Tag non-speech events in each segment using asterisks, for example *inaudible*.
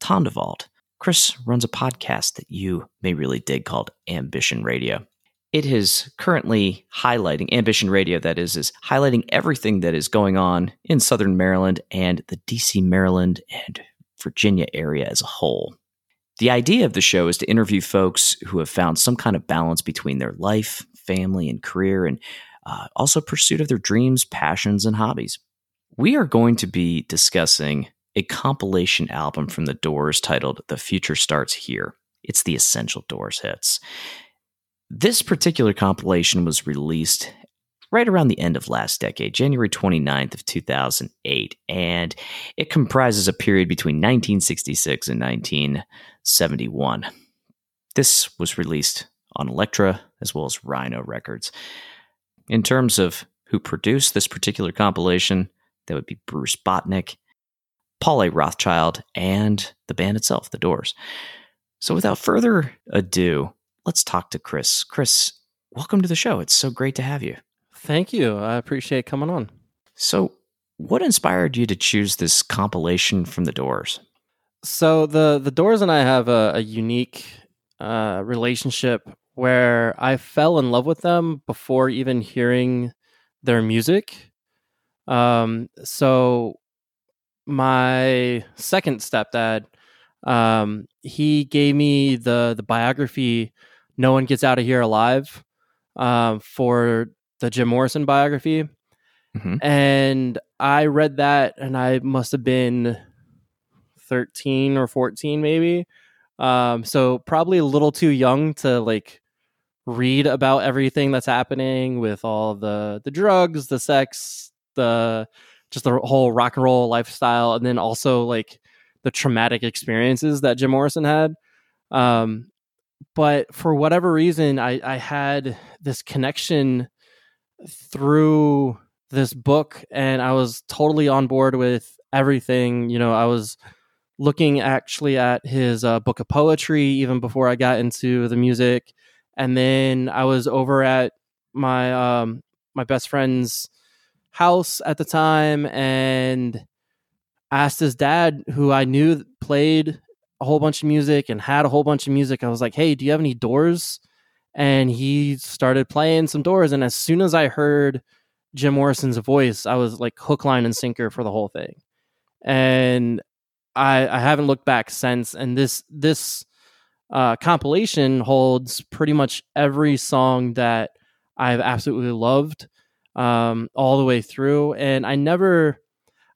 Tondevald. Chris runs a podcast that you may really dig called Ambition Radio. It is currently highlighting Ambition Radio, that is, is highlighting everything that is going on in Southern Maryland and the DC, Maryland, and Virginia area as a whole. The idea of the show is to interview folks who have found some kind of balance between their life, family, and career, and uh, also pursuit of their dreams, passions, and hobbies. We are going to be discussing a compilation album from the Doors titled The Future Starts Here. It's the Essential Doors hits. This particular compilation was released right around the end of last decade, January 29th of 2008, and it comprises a period between 1966 and 1971. This was released on Elektra as well as Rhino Records. In terms of who produced this particular compilation, that would be Bruce Botnick, Paul A. Rothchild, and the band itself, The Doors. So without further ado, let's talk to Chris. Chris, welcome to the show. It's so great to have you. Thank you. I appreciate coming on. So, what inspired you to choose this compilation from The Doors? So the the Doors and I have a, a unique uh, relationship where I fell in love with them before even hearing their music. Um, so my second stepdad, um, he gave me the the biography "No One Gets Out of Here Alive" um, for the Jim Morrison biography, mm-hmm. and I read that, and I must have been thirteen or fourteen, maybe. Um, so probably a little too young to like read about everything that's happening with all the the drugs, the sex, the just the whole rock and roll lifestyle, and then also like the traumatic experiences that Jim Morrison had. Um, but for whatever reason, I, I had this connection through this book, and I was totally on board with everything. You know, I was looking actually at his uh, book of poetry even before I got into the music, and then I was over at my um, my best friend's house at the time and asked his dad, who I knew played a whole bunch of music and had a whole bunch of music. I was like, "Hey, do you have any doors?" And he started playing some doors. And as soon as I heard Jim Morrison's voice, I was like hook, line, and sinker for the whole thing. And I, I haven't looked back since. And this this uh, compilation holds pretty much every song that I've absolutely loved um, all the way through. And I never,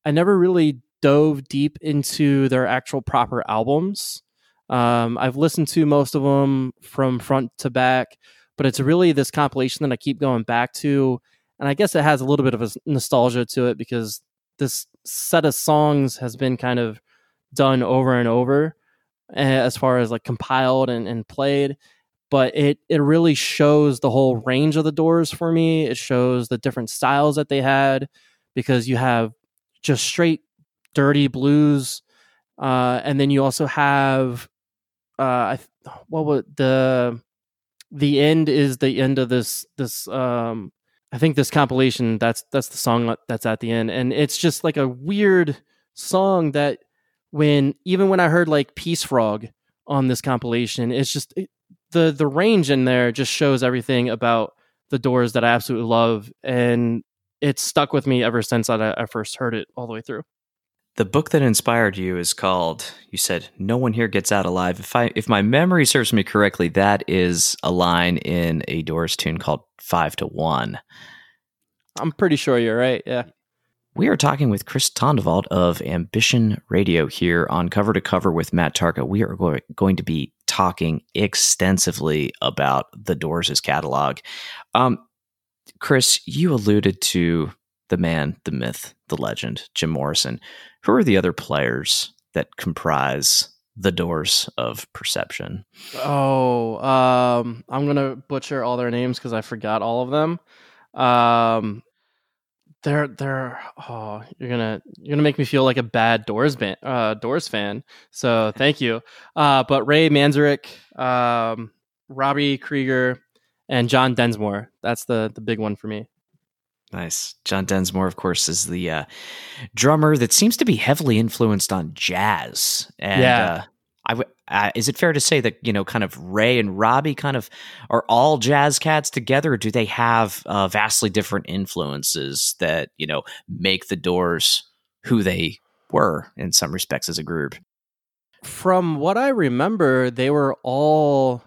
I never really dove deep into their actual proper albums. Um, I've listened to most of them from front to back, but it's really this compilation that I keep going back to. And I guess it has a little bit of a nostalgia to it because this set of songs has been kind of done over and over eh, as far as like compiled and, and played but it it really shows the whole range of the doors for me. It shows the different styles that they had because you have just straight dirty blues, uh, and then you also have uh, what was the the end is the end of this this um I think this compilation that's that's the song that's at the end and it's just like a weird song that when even when I heard like Peace Frog on this compilation it's just it, the the range in there just shows everything about the doors that I absolutely love, and it's stuck with me ever since I, I first heard it all the way through. The book that inspired you is called. You said, "No one here gets out alive." If I, if my memory serves me correctly, that is a line in a Doors tune called Five to One." I'm pretty sure you're right. Yeah. We are talking with Chris Tondevald of Ambition Radio here on Cover to Cover with Matt Tarka. We are going to be talking extensively about the Doors' catalog. Um, Chris, you alluded to the man, the myth, the legend, Jim Morrison. Who are the other players that comprise the doors of perception? Oh, um, I'm gonna butcher all their names because I forgot all of them. Um, they're they're oh, you're gonna you're gonna make me feel like a bad Doors band, uh, Doors fan. So thank you. Uh, but Ray Manzarek, um, Robbie Krieger, and John Densmore. That's the the big one for me. Nice. John Densmore, of course, is the uh, drummer that seems to be heavily influenced on jazz. And yeah. Uh, is it fair to say that you know, kind of Ray and Robbie, kind of are all jazz cats together? do they have uh, vastly different influences that you know make the Doors who they were in some respects as a group? From what I remember, they were all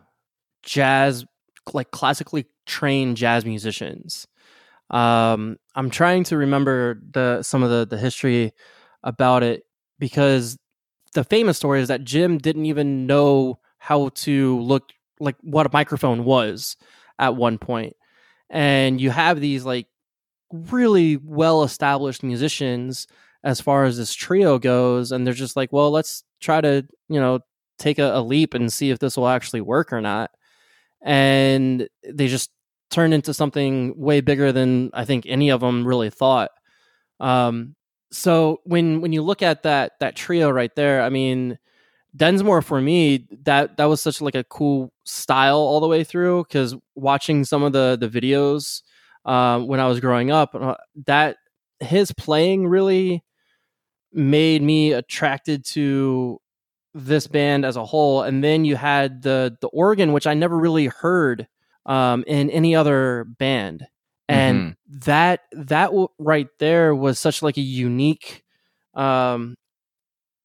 jazz, like classically trained jazz musicians. Um, I'm trying to remember the some of the the history about it because the famous story is that Jim didn't even know how to look like what a microphone was at one point. And you have these like really well established musicians as far as this trio goes and they're just like, well, let's try to, you know, take a, a leap and see if this will actually work or not. And they just turned into something way bigger than I think any of them really thought. Um, so when when you look at that that trio right there, I mean, Densmore for me that that was such like a cool style all the way through because watching some of the the videos uh, when I was growing up, uh, that his playing really made me attracted to this band as a whole. And then you had the the organ, which I never really heard um, in any other band and mm-hmm. that that w- right there was such like a unique um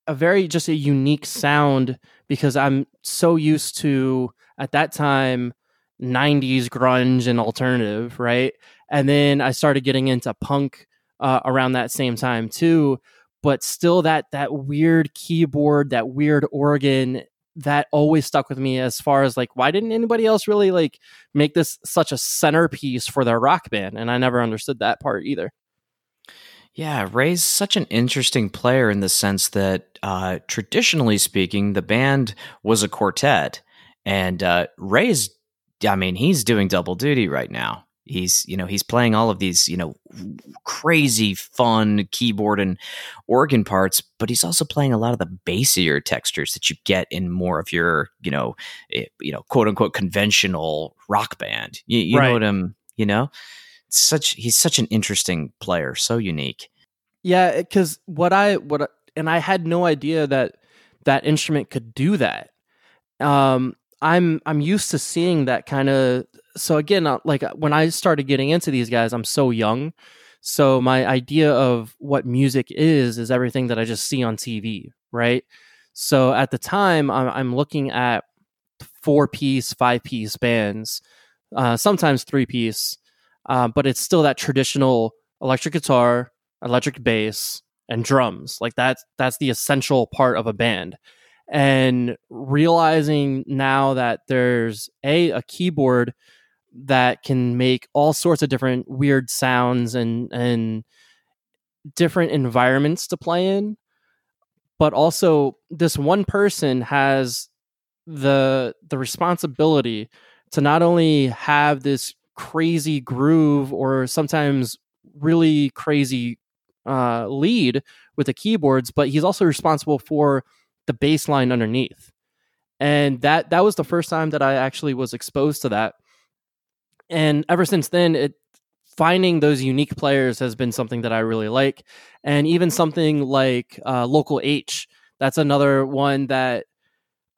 a very just a unique sound because i'm so used to at that time 90s grunge and alternative right and then i started getting into punk uh, around that same time too but still that that weird keyboard that weird organ that always stuck with me as far as like why didn't anybody else really like make this such a centerpiece for their rock band? And i never understood that part either. Yeah ray's such an interesting player in the sense that uh, traditionally speaking the band was a quartet. And uh, ray's i mean he's doing double duty right now he's you know he's playing all of these you know crazy fun keyboard and organ parts but he's also playing a lot of the bassier textures that you get in more of your you know eh, you know quote unquote conventional rock band. You, you right. know what i'm you know? Such he's such an interesting player so unique. Yeah because what i what and i had no idea that that instrument could do that. Um i'm i'm used to seeing that kind of so again, uh, like uh, when I started getting into these guys, I'm so young. So my idea of what music is is everything that I just see on TV, right? So at the time, I'm, looking at four piece, five piece bands, uh, sometimes three piece, uh, but it's still that traditional electric guitar, electric bass, and drums. Like that's that's the essential part of a band. And realizing now that there's a a keyboard that can make all sorts of different weird sounds and and different environments to play in but also this one person has the the responsibility to not only have this crazy groove or sometimes really crazy uh, lead with the keyboards but he's also responsible for the baseline underneath. And that that was the first time that i actually was exposed to that. And ever since then it finding those unique players has been something that i really like. And even something like uh, local h that's another one that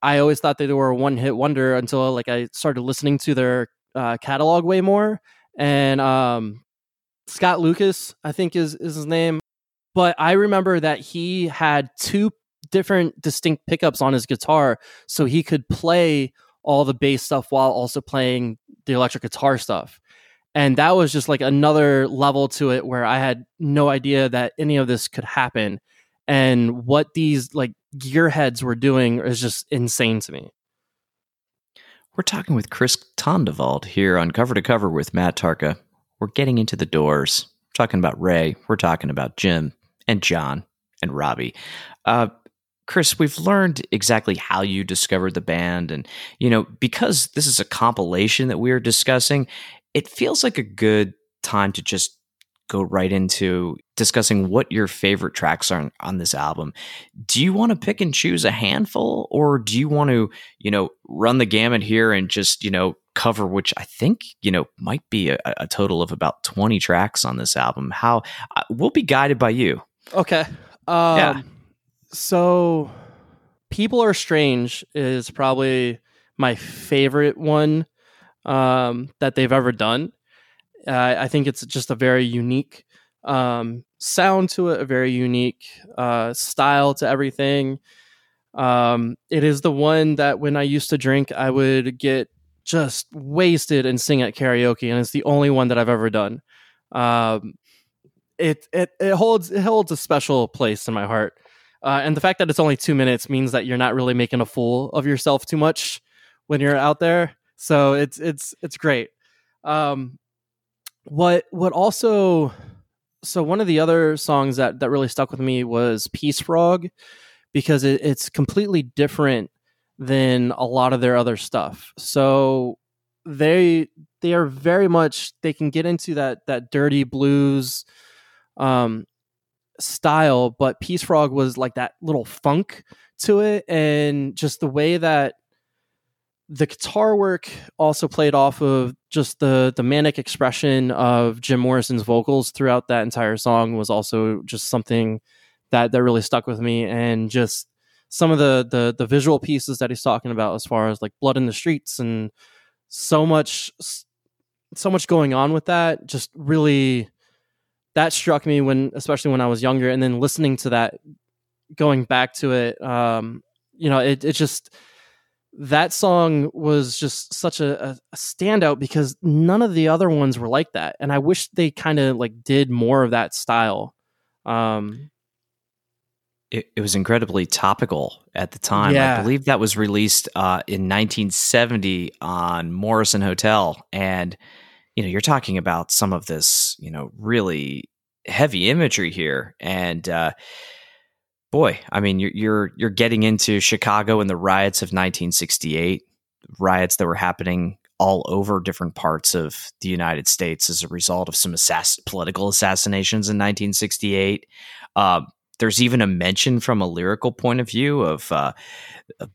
i always thought they were a one hit wonder until like i started listening to their uh, catalog way more. And um, scott lucas i think is, is his name. But i remember that he had two different distinct pickups on his guitar so he could play all the bass stuff while also playing the electric guitar stuff. And that was just like another level to it where I had no idea that any of this could happen. And what these like gearheads were doing is just insane to me. We're talking with Chris Tondevald here on Cover to Cover with Matt Tarka. We're getting into the doors. We're talking about Ray. We're talking about Jim and John and Robbie. Uh, Chris, we've learned exactly how you discovered the band. And, you know, because this is a compilation that we are discussing, it feels like a good time to just go right into discussing what your favorite tracks are on, on this album. Do you want to pick and choose a handful or do you want to, you know, run the gamut here and just, you know, cover which I think, you know, might be a, a total of about 20 tracks on this album. How uh, we'll be guided by you. Okay. Um, yeah. So People Are Strange is probably my favorite one um, that they've ever done. Uh, I think it's just a very unique um, sound to it, a very unique uh, style to everything. Um, it is the one that when I used to drink, I would get just wasted and sing at karaoke, and it's the only one that I've ever done. Um, it it it holds it holds a special place in my heart, uh, and the fact that it's only two minutes means that you're not really making a fool of yourself too much when you're out there. So it's it's it's great. Um, what what also so one of the other songs that that really stuck with me was Peace Frog because it, it's completely different than a lot of their other stuff. So they they are very much they can get into that that dirty blues um style, but Peace Frog was like that little funk to it and just the way that the guitar work also played off of just the the manic expression of Jim Morrison's vocals throughout that entire song was also just something that that really stuck with me and just some of the the the visual pieces that he's talking about as far as like blood in the streets and so much so much going on with that just really that struck me when especially when I was younger and then listening to that going back to it um you know it it just that song was just such a, a, standout because none of the other ones were like that and i wish they kind of like did more of that style um it, it was incredibly topical at the time yeah. i believe that was released uh, in 1970 on morrison hotel and you know you're talking about some of this you know really heavy imagery here and uh boy, I mean, you're you're you're getting into Chicago and the riots of 1968, riots that were happening all over different parts of the United States as a result of some assass- political assassinations in 1968. Uh, there's even a mention from a lyrical point of view of uh,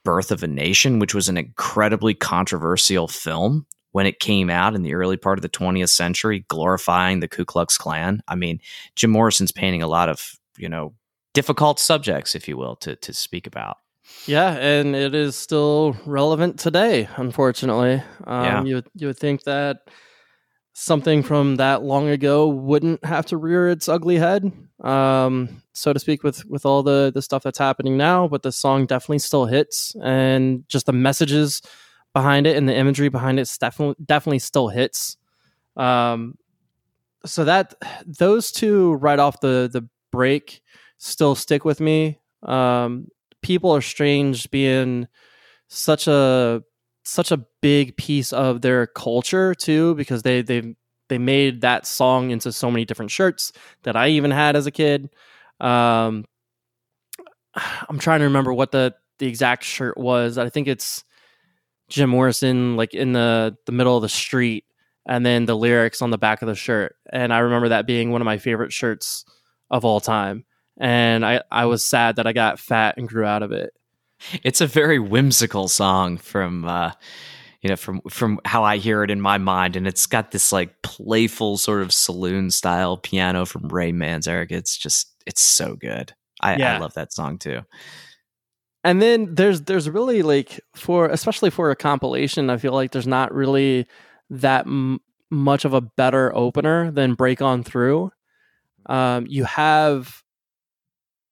Birth of a Nation, which was an incredibly controversial film when it came out in the early part of the 20th century, glorifying the Ku Klux Klan. I mean, Jim Morrison's painting a lot of, you know, difficult subjects, if you will, to to speak about. Yeah, and it is still relevant today. Unfortunately, um, yeah. you you would think that something from that long ago wouldn't have to rear its ugly head, um, so to speak, with with all the the stuff that's happening now. But the song definitely still hits, and just the messages behind it and the imagery behind it definitely definitely still hits. Um, so that those two right off the the break still stick with me. Um, People are strange being such a such a big piece of their culture too because they they they made that song into so many different shirts that I even had as a kid. Um, *sighs* I'm trying to remember what the the exact shirt was. I think it's Jim Morrison like in the the middle of the street and then the lyrics on the back of the shirt. And I remember that being one of my favorite shirts of all time and I, I was sad that I got fat and grew out of it. It's a very whimsical song from uh, you know from from how I hear it in my mind, and it's got this like playful sort of saloon style piano from Ray Manzarek. It's just it's so good. I, yeah. I love that song too. And then there's there's really like for especially for a compilation, I feel like there's not really that m- much of a better opener than Break On Through. Um, you have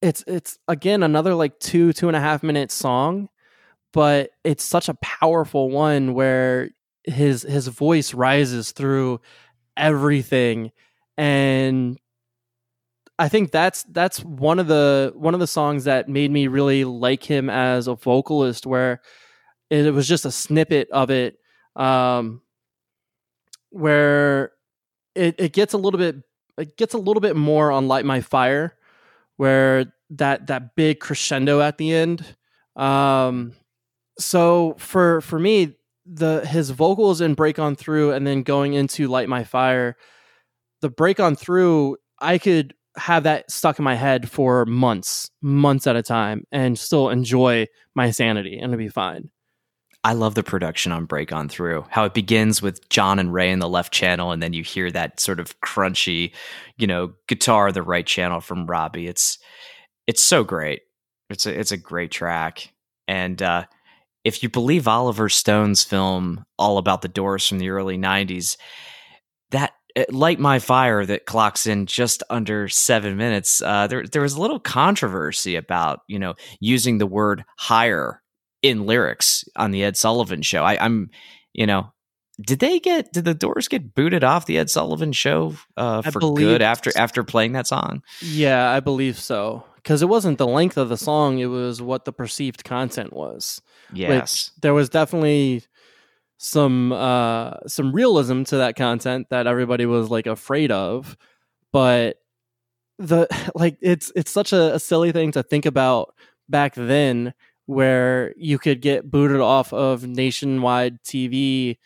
it's it's again another like two two and a half minute song but it's such a powerful one where his his voice rises through everything and I think that's that's one of the one of the songs that made me really like him as a vocalist where it was just a snippet of it um where it, it gets a little bit it gets a little bit more on light my fire where that that big crescendo at the end. Um, so for for me, the his vocals in Break On Through and then going into Light My Fire, the Break On Through, I could have that stuck in my head for months, months at a time, and still enjoy my sanity and it'd be fine. I love the production on Break On Through. How it begins with John and Ray in the left channel, and then you hear that sort of crunchy, you know, guitar the right channel from Robbie. It's it's so great. It's a it's a great track. And uh, if you believe Oliver Stone's film All About the Doors from the early '90s, that uh, Light My Fire that clocks in just under seven minutes. Uh, there there was a little controversy about you know using the word higher in lyrics on the Ed Sullivan show. I, am you know, did they get did the Doors get booted off the Ed Sullivan show uh, for good after after playing that song? Yeah, I believe so. Because it wasn't the length of the song; it was what the perceived content was. Yes, there was definitely some uh some realism to that content that everybody was like afraid of, but the *laughs* like it's it's such a, a silly thing to think about back then where you could get booted off of nationwide TV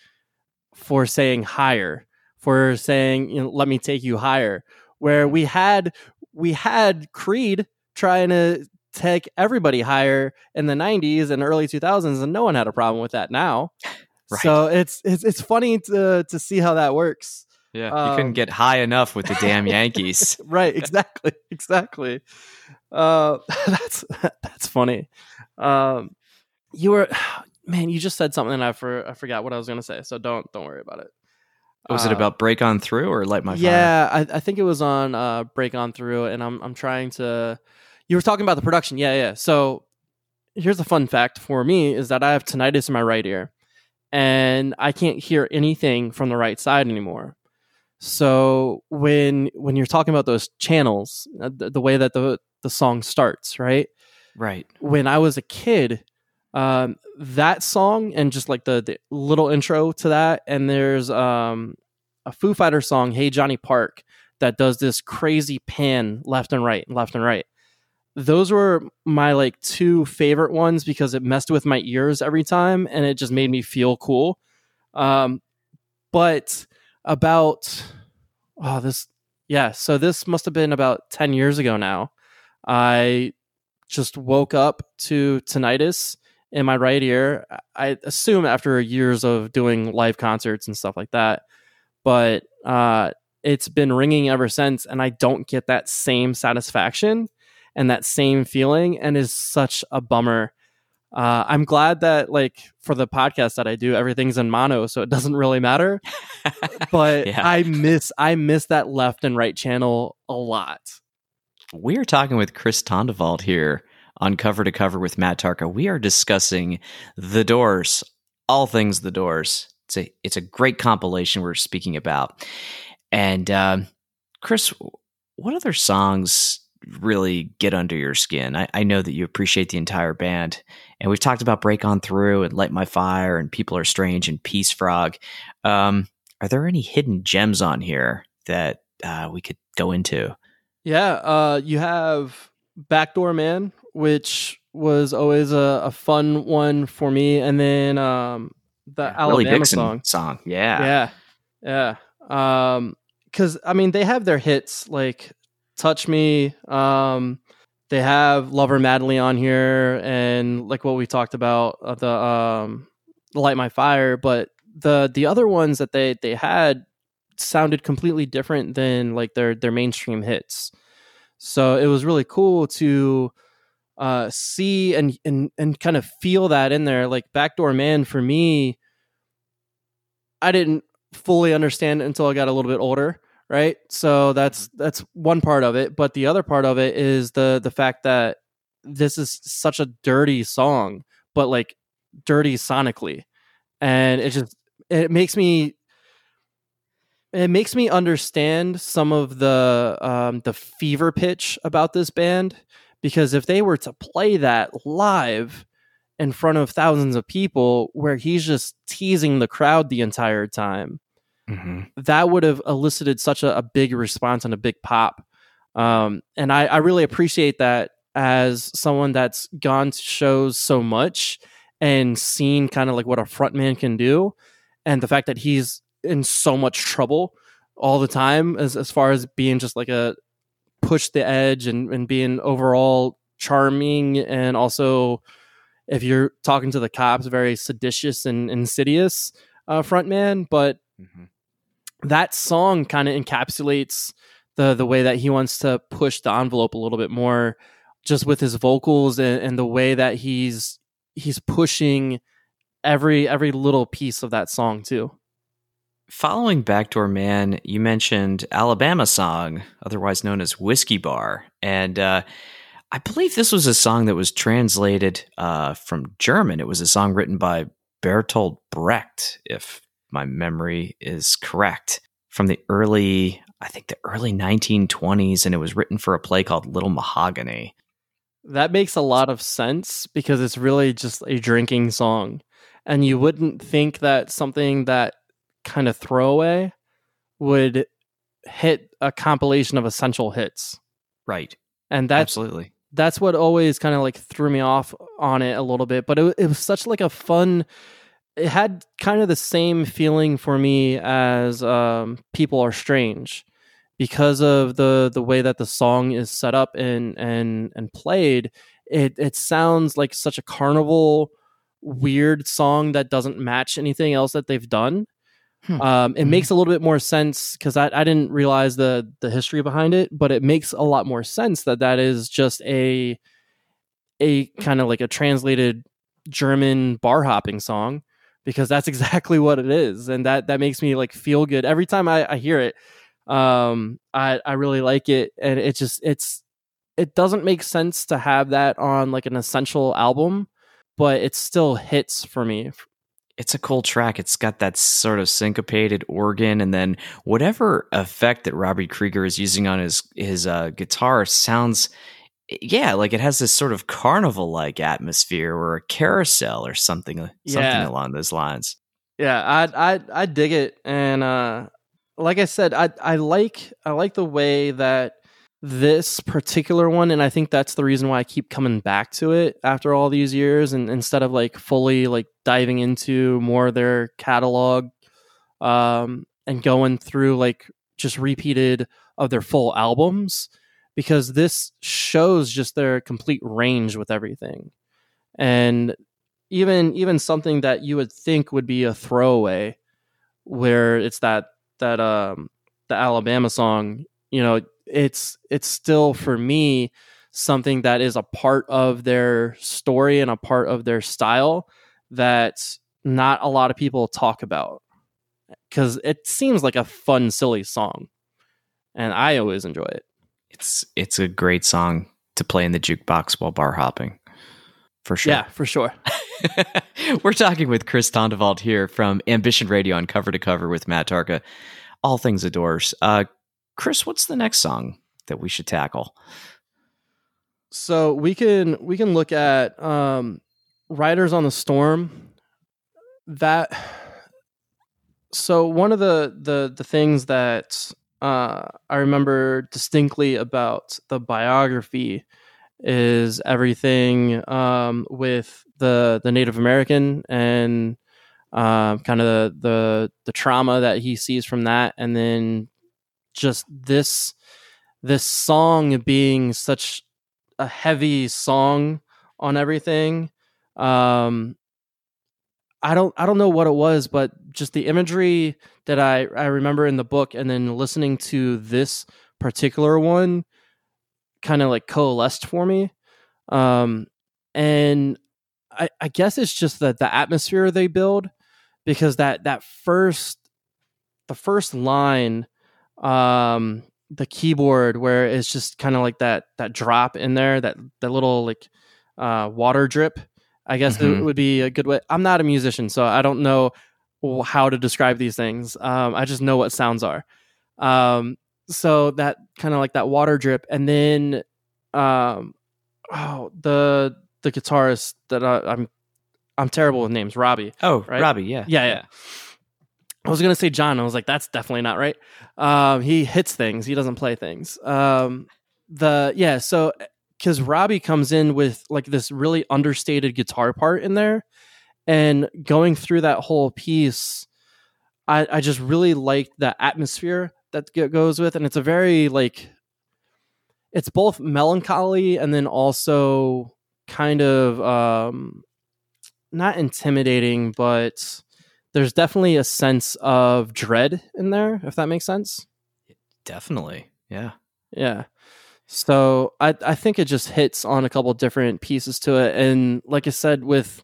for saying higher, for saying, you know, let me take you higher. Where we had we had Creed trying to take everybody higher in the 90s and early 2000s and no one had a problem with that now. Right. So it's it's it's funny to to see how that works. Yeah, um, you couldn't um, get high enough with the damn *laughs* Yankees. *laughs* right, exactly, *laughs* exactly. Uh, that's that's funny. Um, you were, *sighs* man, you just said something I for I forgot what I was gonna say. So don't don't worry about it. Was uh, it about break on through or light my fire? Yeah, I, I think it was on uh, break on through, and I'm I'm trying to. You were talking about the production, yeah, yeah. So here's a fun fact for me is that I have tinnitus in my right ear, and I can't hear anything from the right side anymore. So when when you're talking about those channels, uh, the, the way that the the song starts, right? Right. When I was a kid, um, that song and just like the, the little intro to that, and there's um, a Foo Fighter song, "Hey Johnny Park," that does this crazy pan left and right, left and right. Those were my like two favorite ones because it messed with my ears every time, and it just made me feel cool. Um, but about oh this yeah so this must have been about 10 years ago now i just woke up to tinnitus in my right ear. I assume after years of doing live concerts and stuff like that, but uh, it's been ringing ever since, and I don't get that same satisfaction and that same feeling, and is such a bummer. Uh, I'm glad that like for the podcast that I do, everything's in mono, so it doesn't really matter. *laughs* but yeah. I miss I miss that left and right channel a lot. We are talking with Chris Tondevald here on Cover to Cover with Matt Tarka. We are discussing The Doors, all things The Doors. It's a it's a great compilation we're speaking about. And uh, Chris, what other songs really get under your skin? I, I, know that you appreciate the entire band, and we've talked about Break On Through and Light My Fire and People Are Strange and Peace Frog. Um, are there any hidden gems on here that uh, we could go into? Yeah, uh, you have Backdoor Man, which was always a, a fun one for me, and then um, the yeah, Alabama song. Song, yeah, yeah, yeah. Um, because I mean, they have their hits like "Touch Me." Um, they have "Love Her Madly" on here, and like what we talked about, uh, the um, "Light My Fire." But the the other ones that they they had sounded completely different than like their their mainstream hits. So it was really cool to uh, see and, and and kind of feel that in there. Like Backdoor Man for me, I didn't fully understand until I got a little bit older, right? So that's mm-hmm. that's one part of it. But the other part of it is the the fact that this is such a dirty song, but like dirty sonically, and it just it makes me it makes me understand some of the um, the fever pitch about this band because if they were to play that live in front of thousands of people where he's just teasing the crowd the entire time mm-hmm. that would have elicited such a, a, big response and a big pop Um, and I, I really appreciate that as someone that's gone to shows so much and seen kind of like what a frontman can do, and the fact that he's in so much trouble all the time as as far as being just like a push the edge and, and being overall charming and also if you're talking to the cops very seditious and insidious uh, frontman but mm-hmm. That song kind of encapsulates the the way that he wants to push the envelope a little bit more just with his vocals and, and the way that he's he's pushing every every little piece of that song too Following Backdoor Man, you mentioned Alabama Song, otherwise known as Whiskey Bar. And uh, I believe this was a song that was translated uh, from German. It was a song written by Bertolt Brecht, if my memory is correct, from the early, I think the early 1920s. And it was written for a play called Little Mahagonny. That makes a lot of sense because it's really just a drinking song. And you wouldn't think that something that kind of throwaway would hit a compilation of essential hits. Right. And that's absolutely that's what always kind of like threw me off on it a little bit. But it, it was such like a fun. It had kind of the same feeling for me as um, "People Are Strange," because of the the way that the song is set up and and and played. It it sounds like such a carnival weird song that doesn't match anything else that they've done Hmm. Um, it mm-hmm. makes a little bit more sense because I, I didn't realize the the history behind it, but it makes a lot more sense that that is just a a kind of like a translated German bar hopping song because that's *laughs* exactly what it is, and that that makes me like feel good every time I, I hear it. Um, I I really like it, and it just it's it doesn't make sense to have that on like an essential album, but it still hits for me it's a cool track. It's got that sort of syncopated organ, and then whatever effect that Robbie Krieger is using on his his uh, guitar sounds, yeah, like it has this sort of carnival like atmosphere or a carousel or something, something yeah. along those lines. Yeah, I I I dig it, and uh, like I said, I I like I like the way that this particular one and i think that's the reason why i keep coming back to it after all these years and instead of like fully like diving into more of their catalog um and going through like just repeated of their full albums because this shows just their complete range with everything. And even even something that you would think would be a throwaway where it's that that um the alabama song you know it's it's still for me something that is a part of their story and a part of their style that not a lot of people talk about. Because it seems like a fun silly song and i always enjoy it it's it's a great song to play in the jukebox while bar hopping. For sure. Yeah for sure. *laughs* We're talking with chris Tondevald here from ambition radio on cover to cover with matt tarka. All things adores. Uh, Chris, what's the next song that we should tackle? So we can we can look at um, Riders on the Storm. That so one of the the the things that uh, I remember distinctly about the biography is everything um, with the the Native American and uh, kind of the, the the trauma that he sees from that, and then just this this song being such a heavy song on everything um i don't i don't know what it was but just the imagery that i i remember in the book and then listening to this particular one kind of like coalesced for me. Um and i i guess it's just that the atmosphere they build because that that first the first line um the keyboard where it's just kind of like that that drop in there that that little like uh water drip i guess mm-hmm. it would be a good way i'm not a musician so i don't know how to describe these things um i just know what sounds are um so that kind of like that water drip and then um oh the the guitarist that I, i'm i'm terrible with names robbie oh right? robbie yeah yeah yeah I was gonna say John. I was like, that's definitely not right. Um, he hits things. He doesn't play things. Um, the yeah, so because Robbie comes in with like this really understated guitar part in there, and going through that whole piece, I I just really liked the atmosphere that goes with, and it's a very like it's both melancholy and then also kind of um not intimidating, but there's definitely a sense of dread in there, if that makes sense. Definitely. Yeah. Yeah. So I I think it just hits on a couple different pieces to it. And like I said, with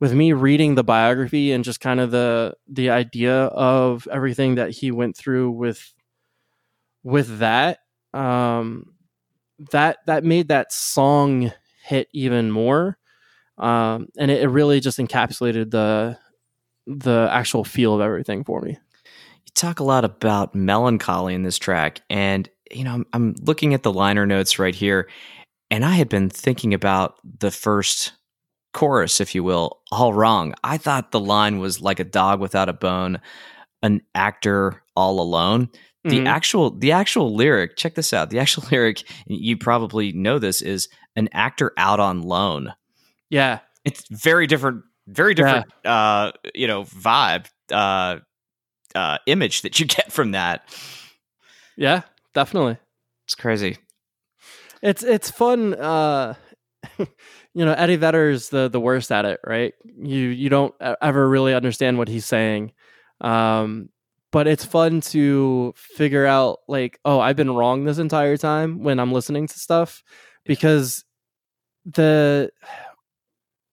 with me reading the biography and just kind of the the idea of everything that he went through with with that, um that that made that song hit even more. Um and it, it really just encapsulated the the actual feel of everything for me. You talk a lot about melancholy in this track, and you know, I'm, I'm looking at the liner notes right here, and I had been thinking about the first chorus, if you will, all wrong. I thought the line was like a dog without a bone, an actor all alone. The mm-hmm. actual the actual lyric, check this out. The actual *laughs* lyric, you probably know this, is an actor out on loan. Yeah. It's very different very different yeah. uh you know vibe uh uh image that you *laughs* get from that yeah definitely. It's crazy. It's it's fun uh *laughs* you know eddie vedder's the the worst at it right? You you don't ever really understand what he's saying. Um but it's fun to figure out like oh i've been wrong this entire time when i'm listening to stuff because the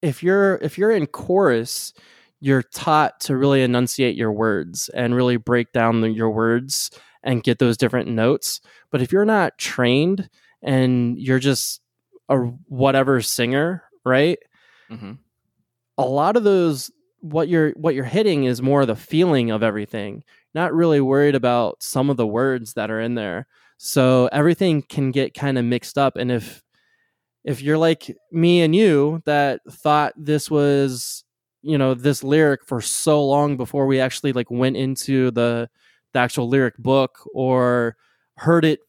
if you're if you're in chorus you're taught to really enunciate your words and really break down the, your words and get those different notes. But if you're not trained and you're just a whatever singer right? Mm-hmm. a lot of those what you're what you're hitting is more the feeling of everything not really worried about some of the words that are in there. So everything can get kind of mixed up and if if you're like me and you that thought this was you know this lyric for so long before we actually like went into the the actual lyric book or heard it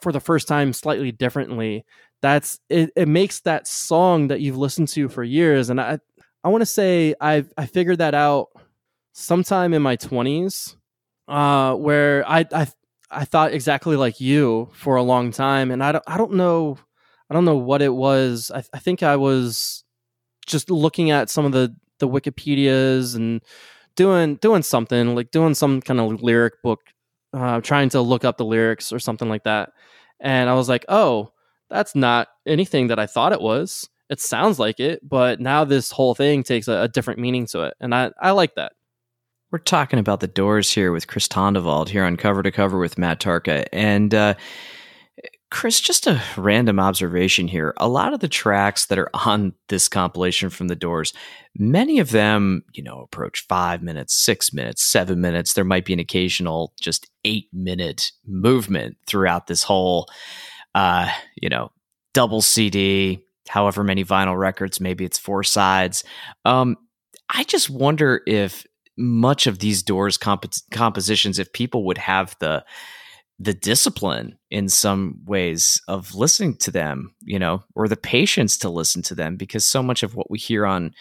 for the first time slightly differently that's it, it makes that song that you've listened to for years and i i want to say i i figured that out sometime in my 20s uh where i i i thought exactly like you for a long time and i don't i don't know I don't know what it was. I, I think I was just looking at some of the the Wikipedias and doing doing something like doing some kind of lyric book, uh, trying to look up the lyrics or something like that. And I was like, oh, that's not anything that I thought it was. It sounds like it, but now this whole thing takes a, a different meaning to it, and I I like that. We're talking about the Doors here with Chris Tondevald here on Cover to Cover with Matt Tarka, and. Uh, Chris, just a random observation here. A lot of the tracks that are on this compilation from the Doors, many of them, you know, approach five minutes, six minutes, seven minutes. There might be an occasional just eight minute movement throughout this whole, uh, you know, double CD, however many vinyl records, maybe it's four sides. Um, I just wonder if much of these Doors comp- compositions, if people would have the, the discipline in some ways of listening to them, you know, or the patience to listen to them, because so much of what we hear on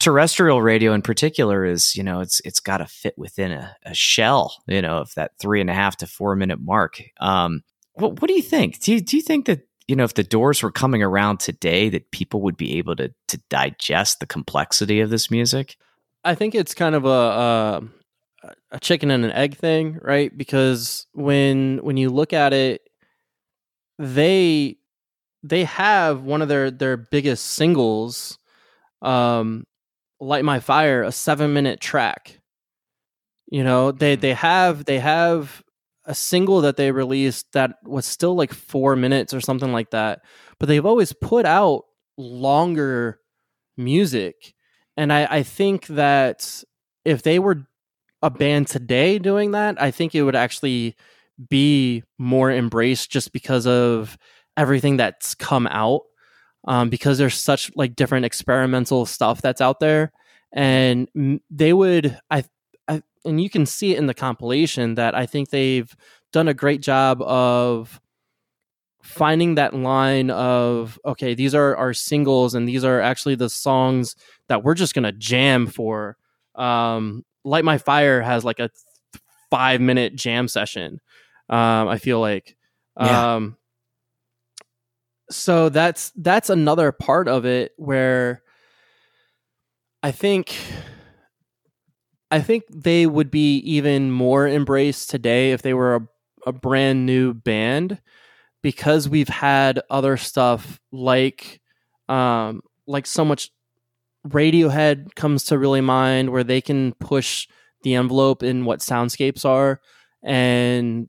terrestrial radio in particular is, you know, it's it's got to fit within a, a, shell, you know, of that three and a half to four minute mark. Um, what what do you think? Do you do you think that you know if the doors were coming around today, that people would be able to to digest the complexity of this music? I think it's kind of a. Uh a chicken and an egg thing, right? Because when when you look at it, they they have one of their their biggest singles, um, "Light My Fire," a seven minute track. You know, they mm-hmm. they have they have a single that they released that was still like four minutes or something like that, but they've always put out longer music, and I I think that if they were a band today doing that, I think it would actually be more embraced just because of everything that's come out. Um, because there's such like different experimental stuff that's out there, and they would I, I and you can see it in the compilation that I think they've done a great job of finding that line of okay these are our singles and these are actually the songs that we're just gonna jam for um light my fire has like a five minute jam session um i feel like Yeah. um so that's that's another part of it where i think i think they would be even more embraced today if they were a, a brand new band because we've had other stuff like um like so much radiohead comes to really mind where they can push the envelope in what soundscapes are. And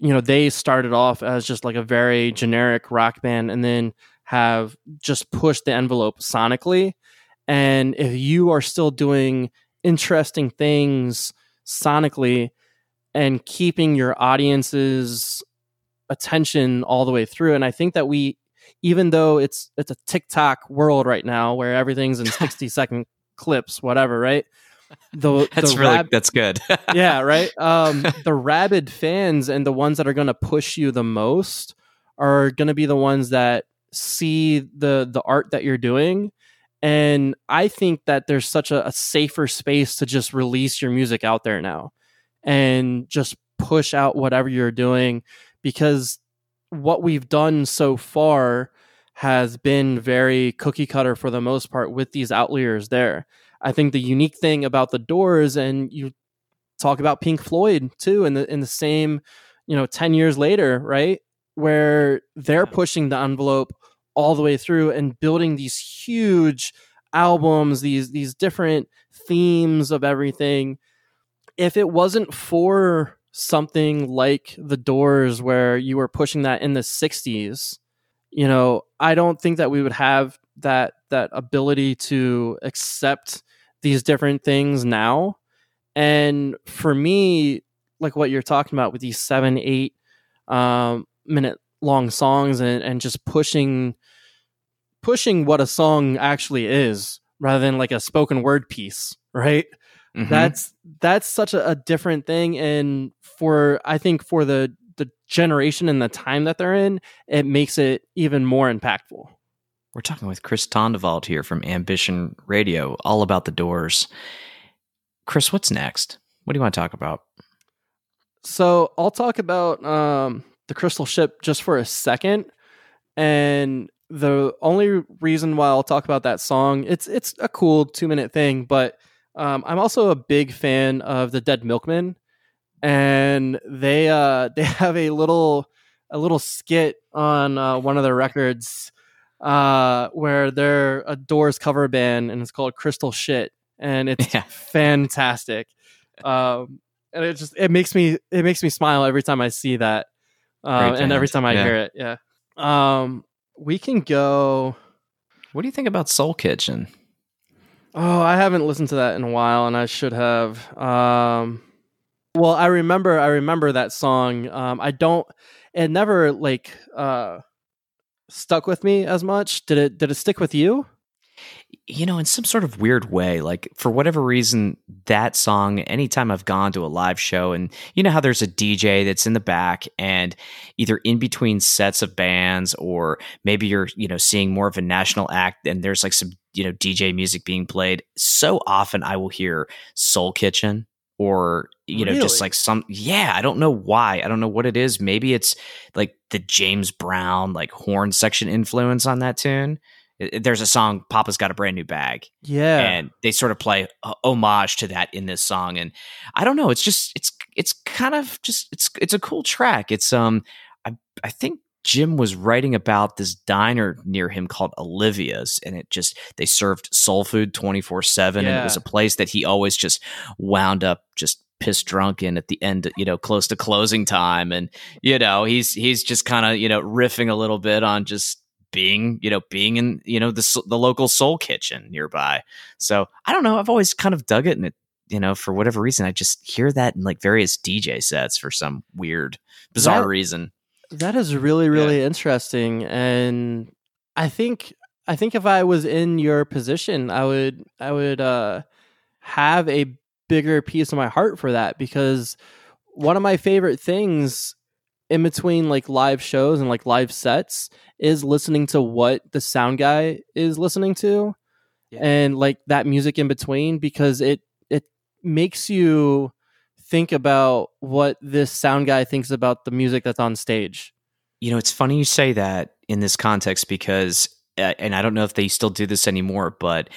you know they started off as just like a very generic rock band and then have just pushed the envelope sonically. And if you are still doing interesting things sonically and keeping your audience's attention all the way through and i think that we even though it's it's a tiktok world right now where everything's in *laughs* 60 second clips whatever right the *laughs* That's the really rap- that's good. *laughs* yeah, right. Um, the rabid fans and the ones that are going to push you the most are going to be the ones that see the the art that you're doing. And I think that there's such a, a safer space to just release your music out there now and just push out whatever you're doing because what we've done so far has been very cookie cutter for the most part with these outliers there. I think the unique thing about the Doors, and you talk about Pink Floyd too, in the in the same, you know, ten years later, right, where they're pushing the envelope all the way through and building these huge albums, these these different themes of everything. If it wasn't for something like the Doors, where you were pushing that in the '60s, you know, I don't think that we would have that that ability to accept these different things now. And for me, like what you're talking about with these seven, eight um, minute long songs and, and just pushing pushing what a song actually is rather than like a spoken word piece, right? Mhm. That's that's such a, a different thing. And for I think for the the generation and the time that they're in, it makes it even more impactful. We're talking with Chris Tondevald here from Ambition Radio, all about the doors. Chris, what's next? What do you want to talk about? So I'll talk about um, the Crystal Ship just for a second, and the only reason why I'll talk about that song it's it's a cool two minute thing, but um, I'm also a big fan of the Dead Milkmen, and they uh, *laughs* they have a little a little skit on uh, one of their records uh, where they're a Doors cover band, and it's called Crystal Shit, and it's *laughs* Yeah. fantastic. Um, and it just it makes me it makes me smile every time I see that, um, and every time I Yeah. hear it. Yeah. Um, we can go. What do you think about Soul Kitchen? Oh, I haven't listened to that in a while, and I should have. Um, well, I remember, I remember that song. Um, I don't. It never like uh, stuck with me as much. Did it? Did it stick with you? You know, in some sort of weird way, like for whatever reason, that song, anytime I've gone to a live show, and you know how there's a DJ that's in the back, and either in between sets of bands, or maybe you're, you know, seeing more of a national act, and there's like some, you know, DJ music being played. So often I will hear Soul Kitchen or you know just like some yeah i don't know why i don't know what it is maybe it's like the james brown like horn section influence on that tune there's a song papa's got a brand new bag. Yeah. and they sort of play homage to that in this song. And i don't know it's just it's it's kind of just it's it's a cool track. It's um i i think jim was writing about this diner near him called olivia's and it just they served soul food 24-7 and it was a place that he always just wound up just pissed drunk in at the end you know close to closing time. And you know he's he's just kind of you know riffing a little bit on just being you know being in you know the the local soul kitchen nearby so I don't know. I've always kind of dug it, and it, you know, for whatever reason, I just hear that in like various DJ sets for some weird, bizarre That- reason. That is really really interesting and I think I think if I was in your position I would I would uh have a bigger piece of my heart for that because one of my favorite things in between like live shows and like live sets is listening to what the sound guy is listening to yeah. and like that music in between because it it makes you think about what this sound guy thinks about the music that's on stage. You know, it's funny you say that in this context because uh, and I don't know if they still do this anymore, but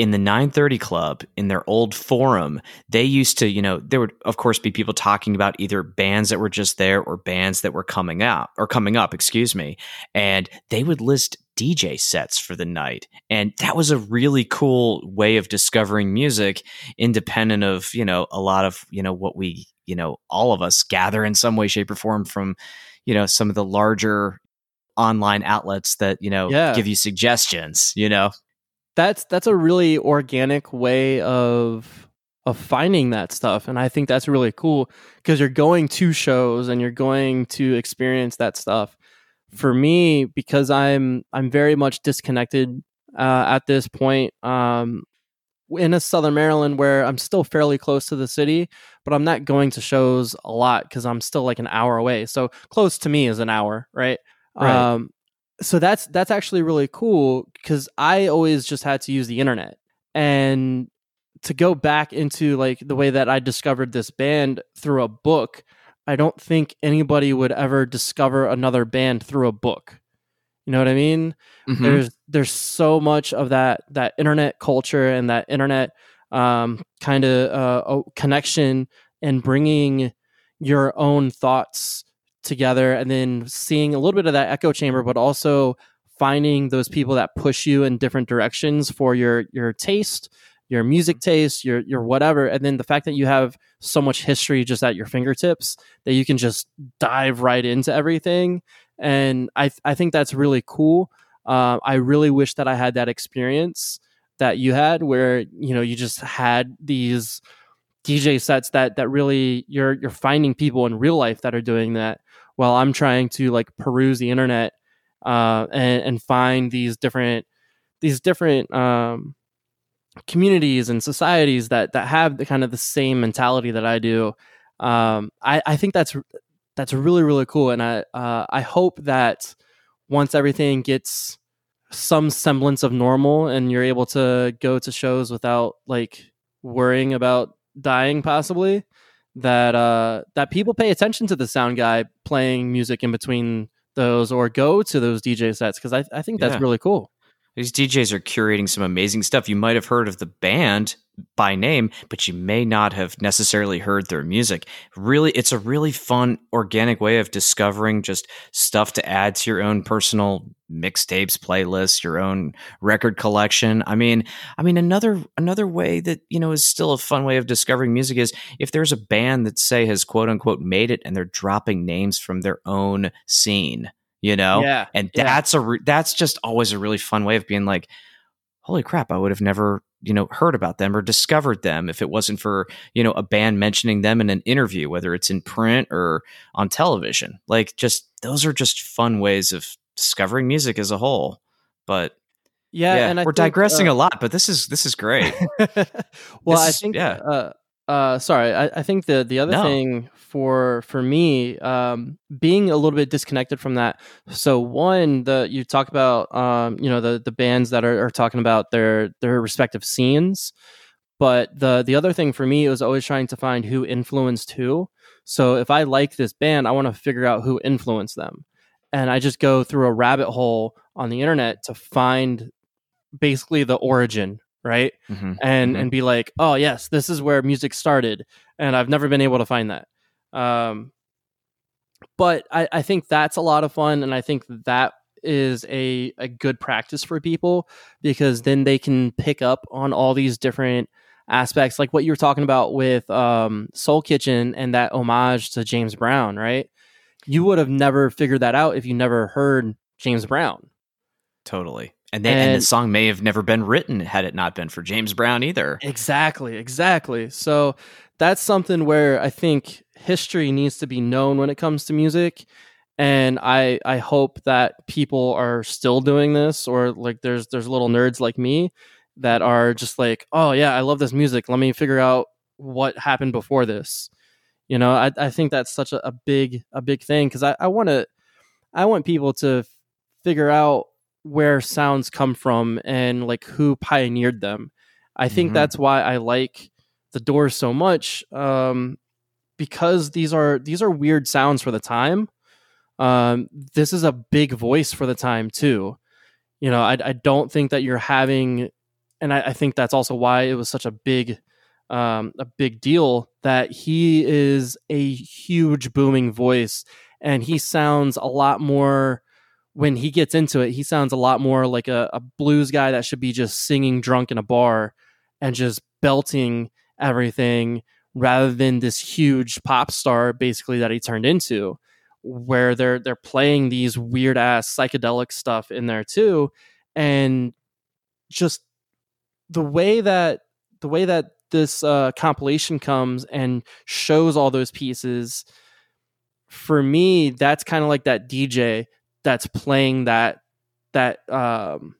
in the 930 club in their old forum they used to you know there would of course be people talking about either bands that were just there or bands that were coming out or coming up excuse me and they would list dj sets for the night and that was a really cool way of discovering music independent of you know a lot of you know what we you know all of us gather in some way shape or form from you know some of the larger online outlets that you know yeah. give you suggestions you know that's that's a really organic way of of finding that stuff and i think that's really cool because you're going to shows and you're going to experience that stuff for me because i'm i'm very much disconnected uh, at this point um, in a southern maryland where i'm still fairly close to the city but i'm not going to shows a lot because i'm still like an hour away so close to me is an hour right, right. Um, so that's that's actually really cool because I always just had to use the internet and to go back into like the way that I discovered this band through a book. I don't think anybody would ever discover another band through a book. You know what I mean? Mm-hmm. There's there's so much of that that internet culture and that internet um, kind of uh, connection and bringing your own thoughts together and then seeing a little bit of that echo chamber but also finding those people that push you in different directions for your your taste your music mm-hmm. taste your your whatever. And then the fact that you have so much history just at your fingertips that you can just dive right into everything. And i i think that's really cool. Uh, i really wish that i had that experience that you had where you know you just had these DJ sets that that really you're you're finding people in real life that are doing that while I'm trying to like peruse the internet uh, and, and find these different these different um, communities and societies that that have the kind of the same mentality that I do. Um, I, I think that's that's really really cool, and I uh, I hope that once everything gets some semblance of normal and you're able to go to shows without like worrying about dying possibly that uh that people pay attention to the sound guy playing music in between those or go to those DJ sets because I, I think that's yeah. really cool. These DJs are curating some amazing stuff. You might have heard of the band by name, but you may not have necessarily heard their music. Really, it's a really fun, organic way of discovering just stuff to add to your own personal mixtapes, playlists, your own record collection. I mean, I mean another another way that, you know, is still a fun way of discovering music is if there's a band that say has quote unquote made it and they're dropping names from their own scene, you know? Yeah. And that's yeah. a re- that's just always a really fun way of being like, holy crap, I would have never you know heard about them or discovered them if it wasn't for you know a band mentioning them in an interview whether it's in print or on television like just those are just fun ways of discovering music as a whole but yeah, yeah and we're think, digressing uh, a lot but this is this is great *laughs* well this i think yeah uh, uh, sorry, I, I, think the the other no. thing for for me, um, being a little bit disconnected from that. So one, the you talk about, um, you know, the the bands that are, are talking about their their respective scenes, but the the other thing for me was always trying to find who influenced who. So if I like this band, I want to figure out who influenced them, and I just go through a rabbit hole on the internet to find basically the origin right? Mm-hmm. and mm-hmm. and be like oh yes this is where music started and i've never been able to find that. Um but i i think that's a lot of fun and i think that is a a good practice for people because then they can pick up on all these different aspects like what you were talking about with um soul kitchen and that homage to james brown right? You would have never figured that out if you never heard james brown. Totally and, they, and, and, the song may have never been written had it not been for James Brown either. Exactly, exactly. So that's something where I think history needs to be known when it comes to music. And I I hope that people are still doing this, or like there's there's little nerds like me that are just like, oh yeah, I love this music. Let me figure out what happened before this. You know, I, I think that's such a, a big a big thing because I, I want to I want people to figure out where sounds come from and like who pioneered them. I think mm-hmm. that's why I like the Doors so much um, because these are these are weird sounds for the time. Um, this is a big voice for the time too. You know, I, I don't think that you're having, and I, I think that's also why it was such a big um, a big deal that he is a huge booming voice and he sounds a lot more when he gets into it he sounds a lot more like a, a blues guy that should be just singing drunk in a bar and just belting everything rather than this huge pop star basically that he turned into where they're they're playing these weird ass psychedelic stuff in there too. And just the way that the way that this uh, compilation comes and shows all those pieces for me that's kind of like that dj that's playing that that um,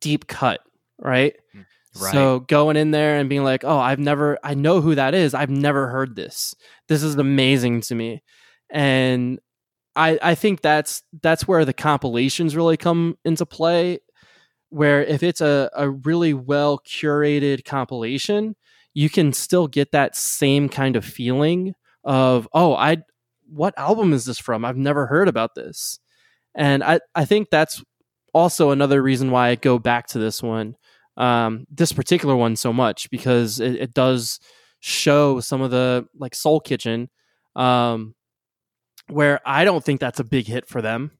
deep cut right mm. Right. So going in there and being like, "Oh, I've never I know who that is. I've never heard this. This is amazing to me." And I I think that's that's where the compilations really come into play where if it's a, a really well curated compilation, you can still get that same kind of feeling of, "Oh, I what album is this from? I've never heard about this." And I I think that's also another reason why I go back to this one um, this particular one so much because it, it, does show some of the like Soul Kitchen, um, where I don't think that's a big hit for them.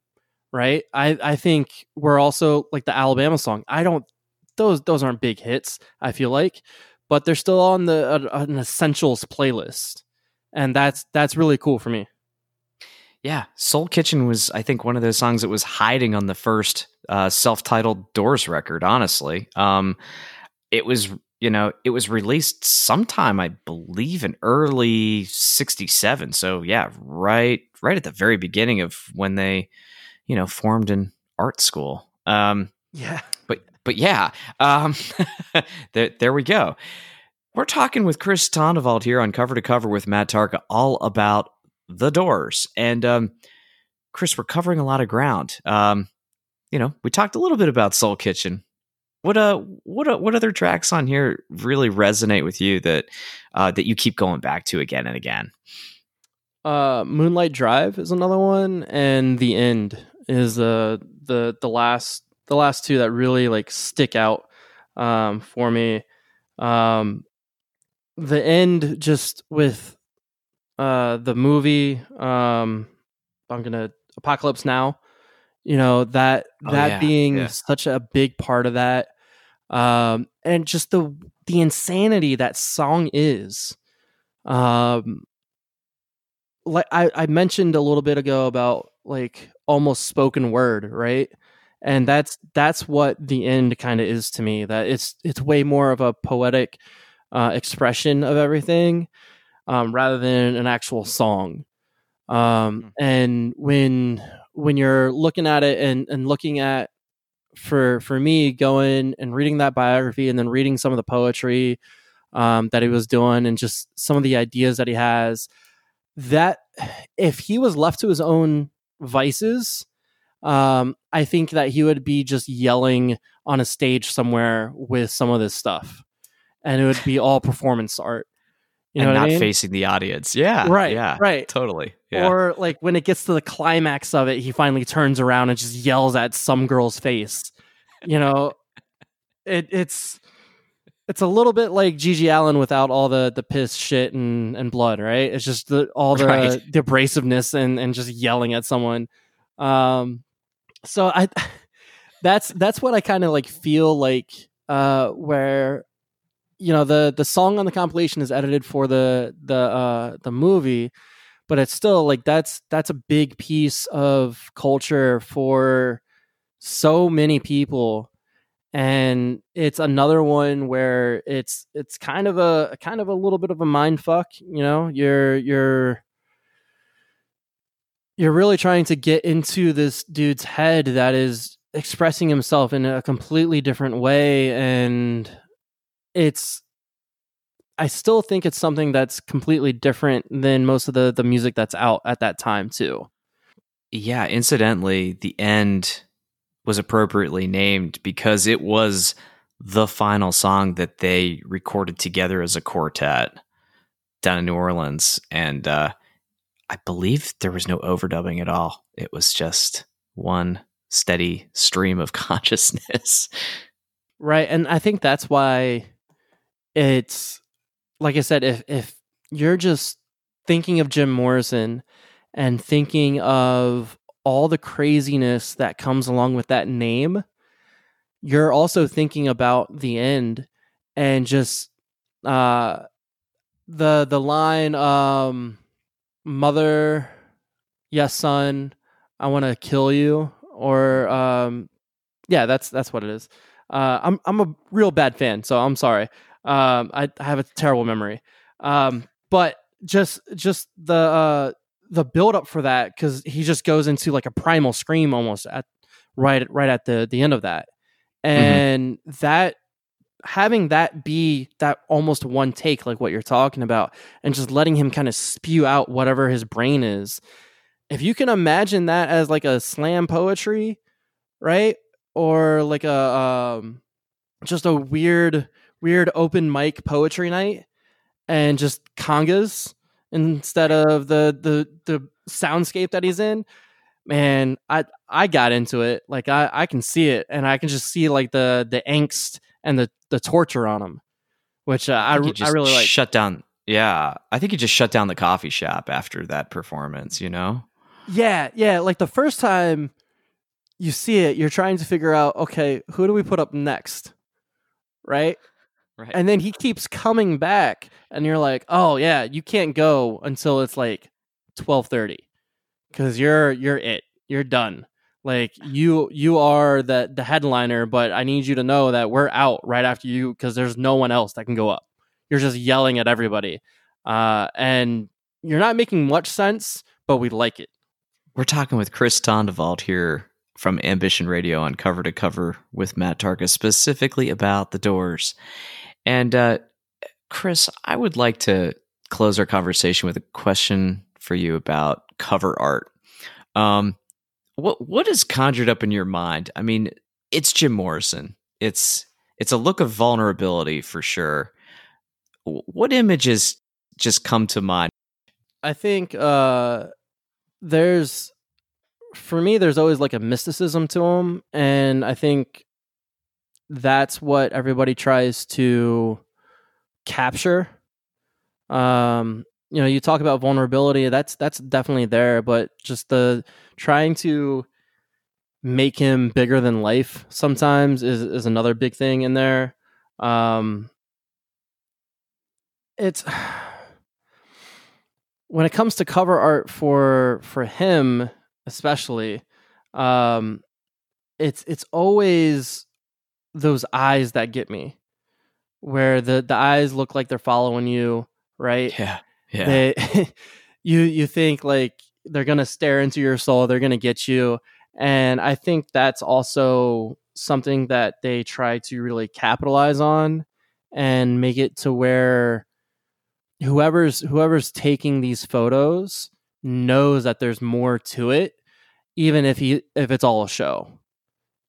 Right. I, I think we're also like the Alabama song. I don't those those aren't big hits. I feel like, but they're still on the uh, an essentials playlist, and that's that's really cool for me. Yeah, Soul Kitchen was I think one of those songs that was hiding on the first uh, self-titled Doors record. Honestly, um, it was you know it was released sometime I believe in early '67. So yeah, right right at the very beginning of when they you know formed an art school. Um, yeah, but but yeah, um, *laughs* there there we go. We're talking with Chris Tondevald here on Cover to Cover with Matt Tarka all about the Doors. And um, Chris, we're covering a lot of ground. Um, you know, we talked a little bit about Soul Kitchen. What uh, what uh, what other tracks on here really resonate with you that uh, that you keep going back to again and again? Uh, Moonlight Drive is another one, and The End is uh the the last the last two that really like stick out um for me. Um, the end just with uh, the movie. Um, I'm gonna Apocalypse Now. You know that oh, that yeah, being yeah. such a big part of that, um, and just the the insanity that song is. Um, like I, I mentioned a little bit ago about like almost spoken word, right? And that's that's what the end kind of is to me. That it's it's way more of a poetic uh, expression of everything um, rather than an actual song. Um, mm. and when when you're looking at it and, and looking at for for me going and reading that biography and then reading some of the poetry um, that he was doing and just some of the ideas that he has that if he was left to his own vices um, i think that he would be just yelling on a stage somewhere with some of this stuff and it would be all performance art you know and not I mean? facing the audience. Yeah. Right. Yeah. Right. Totally. Yeah. Or like when it gets to the climax of it, he finally turns around and just yells at some girl's face. You know, it, it's it's a little bit like GG Allen without all the the piss, shit, and and blood. Right. It's just the all the, right. the abrasiveness and and just yelling at someone. Um. So I. *laughs* That's that's what I kind of like feel like uh where you know the the song on the compilation is edited for the the uh the movie but it's still like that's that's a big piece of culture for so many people. And it's another one where it's it's kind of a kind of a little bit of a mind fuck you know? You're you're you're really trying to get into this dude's head that is expressing himself in a completely different way and it's I still think it's something that's completely different than most of the the music that's out at that time too. Yeah, incidentally, the end was appropriately named because it was the final song that they recorded together as a quartet down in New Orleans. And uh, I believe there was no overdubbing at all. It was just one steady stream of *laughs* consciousness. Right. And I think that's why it's like I said, if if you're just thinking of Jim Morrison and thinking of all the craziness that comes along with that name, you're also thinking about the end and just uh the the line um mother yes son i want to kill you or um yeah that's that's what it is. Uh i'm i'm a real bad fan so i'm sorry um i, I have a terrible memory. Um but just just the uh the build up for that because he just goes into like a primal scream almost at right right at the the end of that. And mm-hmm. that having that be that almost one take like what you're talking about and just letting him kind of spew out whatever his brain is if you can imagine that as like a slam poetry right? Or like a um just a weird weird open mic poetry night and just congas instead of the the the soundscape that he's in. Man i i got into it. Like i i can see it and i can just see like the the angst and the the torture on him which uh, I, I, I really like. shut down yeah i think he just shut down the coffee shop after that performance you know? Yeah yeah like the first time you see it you're trying to figure out okay who do we put up next right Right. And then he keeps coming back and you're like, "Oh yeah, you can't go until it's like 12:30 cuz you're you're it. You're done." Like *sighs* you you are the the headliner, but I need you to know that we're out right after you cuz there's no one else that can go up. You're just yelling at everybody. Uh and you're not making much sense, but we like it. We're talking with Chris Tondevald here from Ambition Radio on Cover to Cover with Matt Tarka, specifically about the doors. And uh, Chris, I would like to close our conversation with a question for you about cover art. Um, what what is conjured up in your mind? I mean, it's Jim Morrison. It's it's a look of vulnerability for sure. What images just come to mind? I think uh, there's for me there's always like a mysticism to him and I think that's what everybody tries to capture. Um, you know, you talk about vulnerability, that's that's definitely there, but just the trying to make him bigger than life sometimes is is another big thing in there. Um, it's *sighs* when it comes to cover art for for him especially um it's it's always those eyes that get me where the the eyes look like they're following you right? Yeah yeah. They, *laughs* you you think like they're gonna stare into your soul they're gonna get you and i think that's also something that they try to really capitalize on and make it to where whoever's whoever's taking these photos knows that there's more to it even if he if it's all a show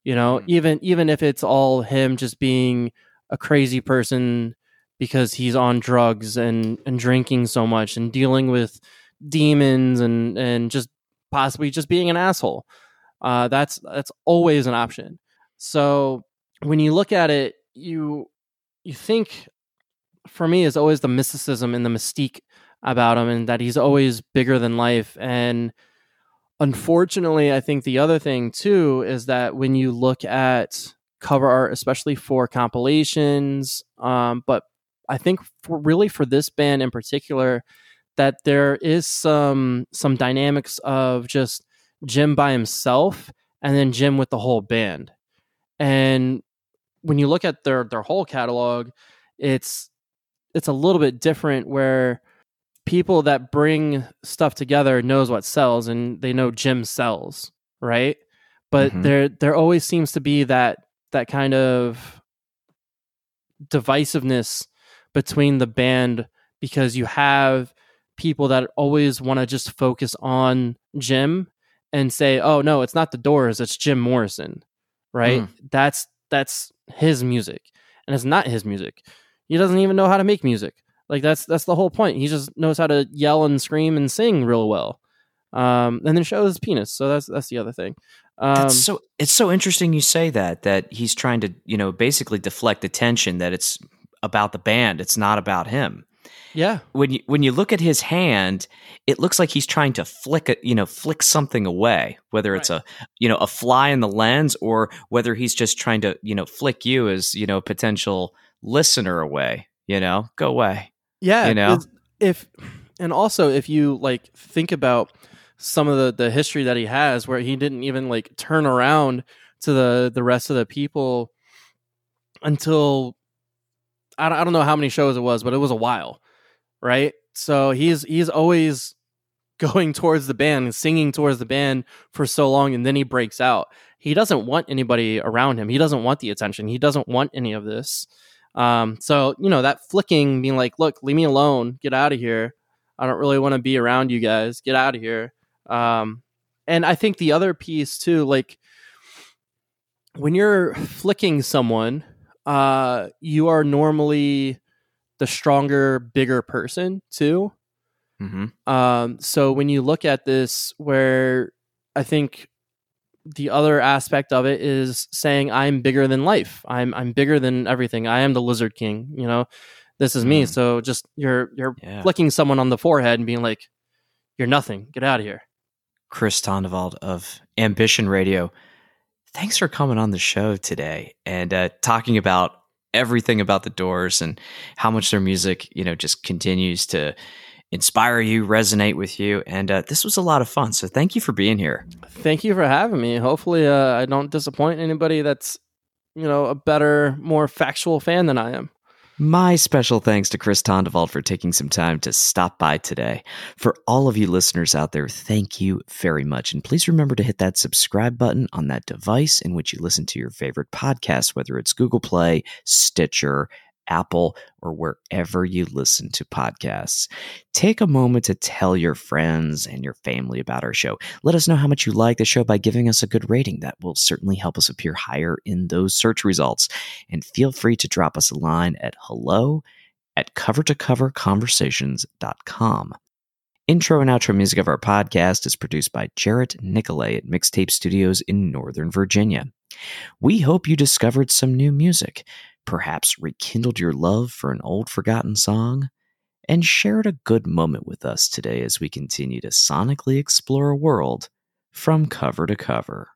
you know mm. even even if it's all him just being a crazy person because he's on drugs and and drinking so much and dealing with demons and and just possibly just being an asshole uh, that's that's always an option so when you look at it you you think for me is always the mysticism and the mystique about him and that he's always bigger than life and Unfortunately, I think the other thing too is that when you look at cover art, especially for compilations, um, but I think for really for this band in particular, that there is some some dynamics of just Jim by himself and then Jim with the whole band. And when you look at their their whole catalog, it's it's a little bit different where people that bring stuff together knows what sells and they know Jim sells, right? But mm-hmm. there there always seems to be that that kind of divisiveness between the band because you have people that always want to just focus on Jim and say, "Oh no, it's not the Doors, it's Jim Morrison." Right? Mm. That's that's his music. And it's not his music. He doesn't even know how to make music. Like that's that's the whole point. He just knows how to yell and scream and sing real well. Um, and then show his penis. So that's that's the other thing. Um, so it's so interesting you say that that he's trying to you know basically deflect attention that it's about the band. It's not about him. Yeah. When you when you look at his hand, it looks like he's trying to flick it, you know, flick something away, whether it's a you know, a fly in the lens or whether he's just trying to, you know, flick you as, you know, potential listener away, you know, go away. Yeah. You know. If and also if you like think about some of the the history that he has where he didn't even like turn around to the the rest of the people until I don't, I don't know how many shows it was, but it was a while right? So he's he's always *laughs* going towards the band, singing towards the band for so long, and then he breaks out. He doesn't want anybody around him. He doesn't want the attention. He doesn't want any of this. Um, so you know that flicking, being like, "Look, leave me alone. Get out of here. I don't really want to be around you guys. Get out of here." Um, and I think the other piece too, like when you're flicking someone, uh, you are normally the stronger, bigger person too. Mm-hmm. Um, so when you look at this, where I think the other aspect of it is saying I'm bigger than life. I'm I'm bigger than everything. I am the lizard king. You know, this is mm. me. So just you're you're yeah. flicking someone on the forehead and being like, "You're nothing. Get out of here." Chris Tondevald of Ambition Radio. Thanks for coming on the show today and uh, talking about everything about the Doors and how much their music, you know, just continues to inspire you, resonate with you. And uh, this was a lot of fun. So thank you for being here. Thank you for having me. Hopefully, uh, I don't disappoint anybody that's, you know, a better, more factual fan than I am. My special thanks to Chris Tondevald for taking some time to stop by today. For all of you listeners out there, thank you very much. And please remember to hit that subscribe button on that device in which you listen to your favorite podcast, whether it's Google Play, Stitcher, Apple, or wherever you listen to podcasts. Take a moment to tell your friends and your family about our show. Let us know how much you like the show by giving us a good rating. That will certainly help us appear higher in those search results. And feel free to drop us a line at hello at covertocoverconversations.com. Intro and outro music of our podcast is produced by Jarrett Nicolay at Mixtape Studios in Northern Virginia. We hope you discovered some new music perhaps rekindled your love for an old forgotten song, and shared a good moment with us today as we continue to sonically explore a world from cover to cover.